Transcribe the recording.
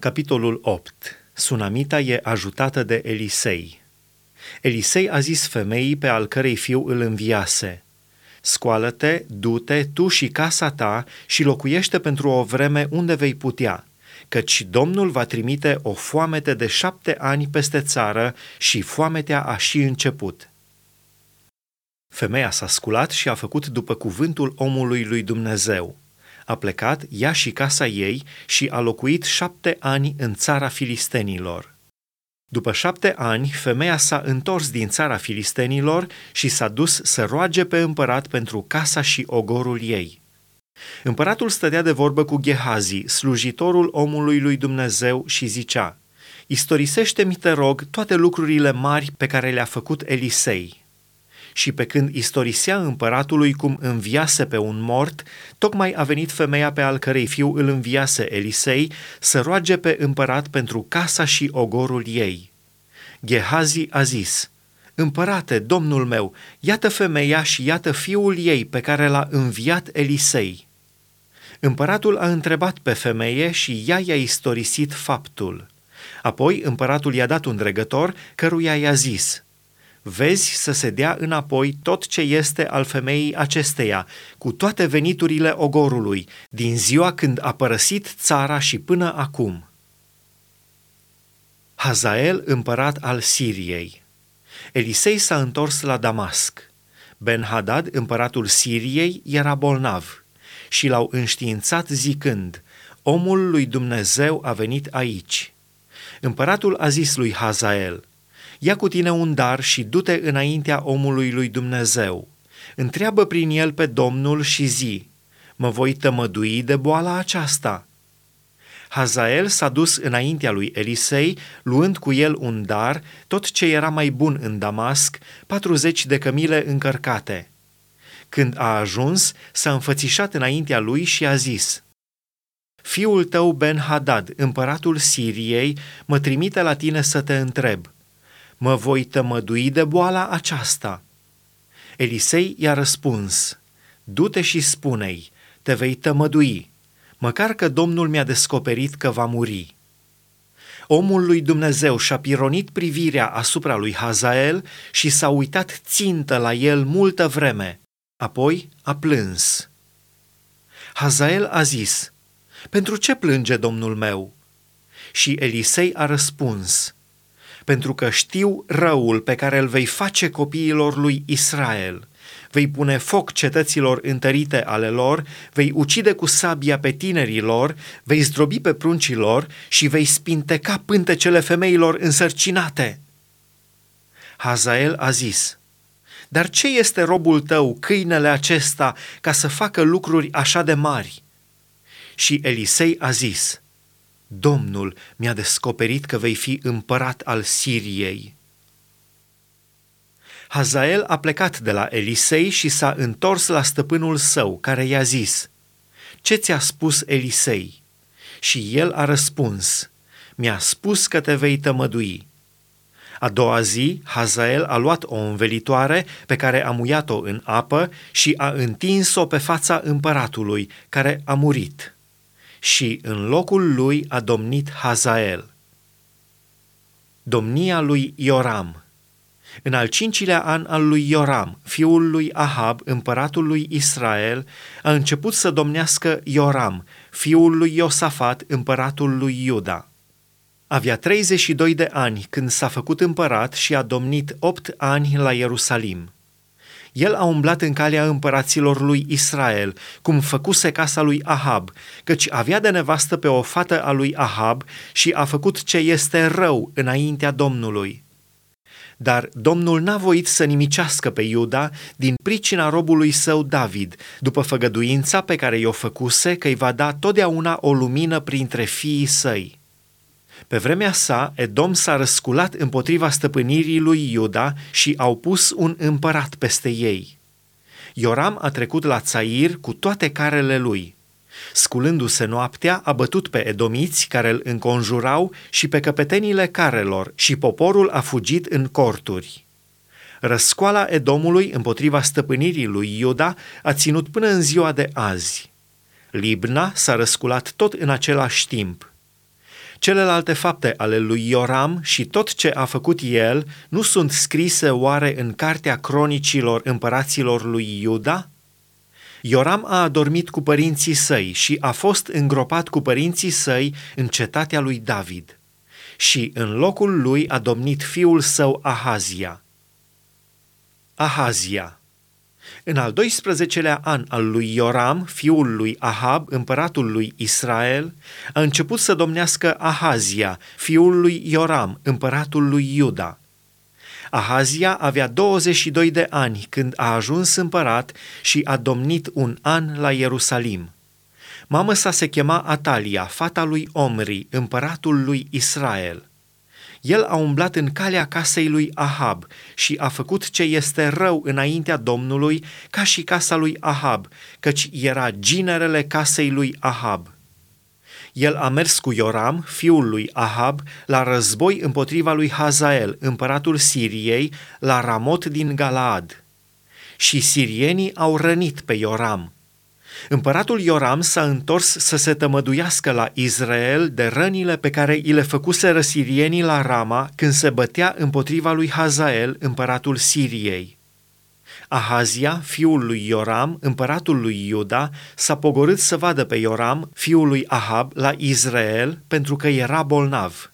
Capitolul 8. Sunamita e ajutată de Elisei. Elisei a zis femeii pe al cărei fiu îl înviase, Scoală-te, du-te, tu și casa ta și locuiește pentru o vreme unde vei putea, căci Domnul va trimite o foamete de șapte ani peste țară și foametea a și început. Femeia s-a sculat și a făcut după cuvântul omului lui Dumnezeu a plecat, ea și casa ei, și a locuit șapte ani în țara filistenilor. După șapte ani, femeia s-a întors din țara filistenilor și s-a dus să roage pe împărat pentru casa și ogorul ei. Împăratul stătea de vorbă cu Gehazi, slujitorul omului lui Dumnezeu, și zicea, Istorisește-mi, te rog, toate lucrurile mari pe care le-a făcut Elisei și pe când istorisea împăratului cum înviase pe un mort, tocmai a venit femeia pe al cărei fiu îl înviase Elisei să roage pe împărat pentru casa și ogorul ei. Gehazi a zis, Împărate, domnul meu, iată femeia și iată fiul ei pe care l-a înviat Elisei. Împăratul a întrebat pe femeie și ea i-a istorisit faptul. Apoi împăratul i-a dat un dregător căruia i-a zis – vezi să se dea înapoi tot ce este al femeii acesteia, cu toate veniturile ogorului, din ziua când a părăsit țara și până acum. Hazael, împărat al Siriei Elisei s-a întors la Damasc. Ben-Hadad, împăratul Siriei, era bolnav și l-au înștiințat zicând, omul lui Dumnezeu a venit aici. Împăratul a zis lui Hazael, ia cu tine un dar și du-te înaintea omului lui Dumnezeu. Întreabă prin el pe Domnul și zi, mă voi tămădui de boala aceasta. Hazael s-a dus înaintea lui Elisei, luând cu el un dar, tot ce era mai bun în Damasc, 40 de cămile încărcate. Când a ajuns, s-a înfățișat înaintea lui și a zis, Fiul tău Ben-Hadad, împăratul Siriei, mă trimite la tine să te întreb – mă voi tămădui de boala aceasta. Elisei i-a răspuns, du-te și spune-i, te vei tămădui, măcar că Domnul mi-a descoperit că va muri. Omul lui Dumnezeu și-a pironit privirea asupra lui Hazael și s-a uitat țintă la el multă vreme, apoi a plâns. Hazael a zis, Pentru ce plânge Domnul meu? Și Elisei a răspuns, pentru că știu răul pe care îl vei face copiilor lui Israel. Vei pune foc cetăților întărite ale lor, vei ucide cu sabia pe tinerii lor, vei zdrobi pe pruncii lor și vei spinteca pântecele femeilor însărcinate. Hazael a zis, Dar ce este robul tău, câinele acesta, ca să facă lucruri așa de mari? Și Elisei a zis, Domnul mi-a descoperit că vei fi împărat al Siriei. Hazael a plecat de la Elisei și s-a întors la stăpânul său, care i-a zis, Ce ți-a spus Elisei? Și el a răspuns, Mi-a spus că te vei tămădui. A doua zi, Hazael a luat o învelitoare pe care a muiat-o în apă și a întins-o pe fața împăratului, care a murit și în locul lui a domnit Hazael. Domnia lui Ioram În al cincilea an al lui Ioram, fiul lui Ahab, împăratul lui Israel, a început să domnească Ioram, fiul lui Iosafat, împăratul lui Iuda. Avea 32 de ani când s-a făcut împărat și a domnit 8 ani la Ierusalim. El a umblat în calea împăraților lui Israel, cum făcuse casa lui Ahab, căci avea de nevastă pe o fată a lui Ahab și a făcut ce este rău înaintea Domnului. Dar Domnul n-a voit să nimicească pe Iuda din pricina robului său David, după făgăduința pe care i-o făcuse că îi va da totdeauna o lumină printre fiii săi. Pe vremea sa, Edom s-a răsculat împotriva stăpânirii lui Iuda și au pus un împărat peste ei. Ioram a trecut la Țair cu toate carele lui. Sculându-se noaptea, a bătut pe edomiți care îl înconjurau și pe căpetenile carelor și poporul a fugit în corturi. Răscoala Edomului împotriva stăpânirii lui Iuda a ținut până în ziua de azi. Libna s-a răsculat tot în același timp – Celelalte fapte ale lui Ioram și tot ce a făcut el nu sunt scrise oare în cartea cronicilor împăraților lui Iuda? Ioram a adormit cu părinții săi și a fost îngropat cu părinții săi în cetatea lui David. Și în locul lui a domnit fiul său Ahazia. Ahazia în al 12-lea an al lui Ioram, fiul lui Ahab, împăratul lui Israel, a început să domnească Ahazia, fiul lui Ioram, împăratul lui Iuda. Ahazia avea 22 de ani când a ajuns împărat și a domnit un an la Ierusalim. Mamă sa se chema Atalia, fata lui Omri, împăratul lui Israel. El a umblat în calea casei lui Ahab și a făcut ce este rău înaintea Domnului, ca și casa lui Ahab, căci era ginerele casei lui Ahab. El a mers cu Ioram, fiul lui Ahab, la război împotriva lui Hazael, împăratul Siriei, la Ramot din Galaad. Și sirienii au rănit pe Ioram – Împăratul Ioram s-a întors să se tămăduiască la Israel de rănile pe care i le făcuse sirienii la Rama când se bătea împotriva lui Hazael, împăratul Siriei. Ahazia, fiul lui Ioram, împăratul lui Iuda, s-a pogorât să vadă pe Ioram, fiul lui Ahab, la Israel, pentru că era bolnav.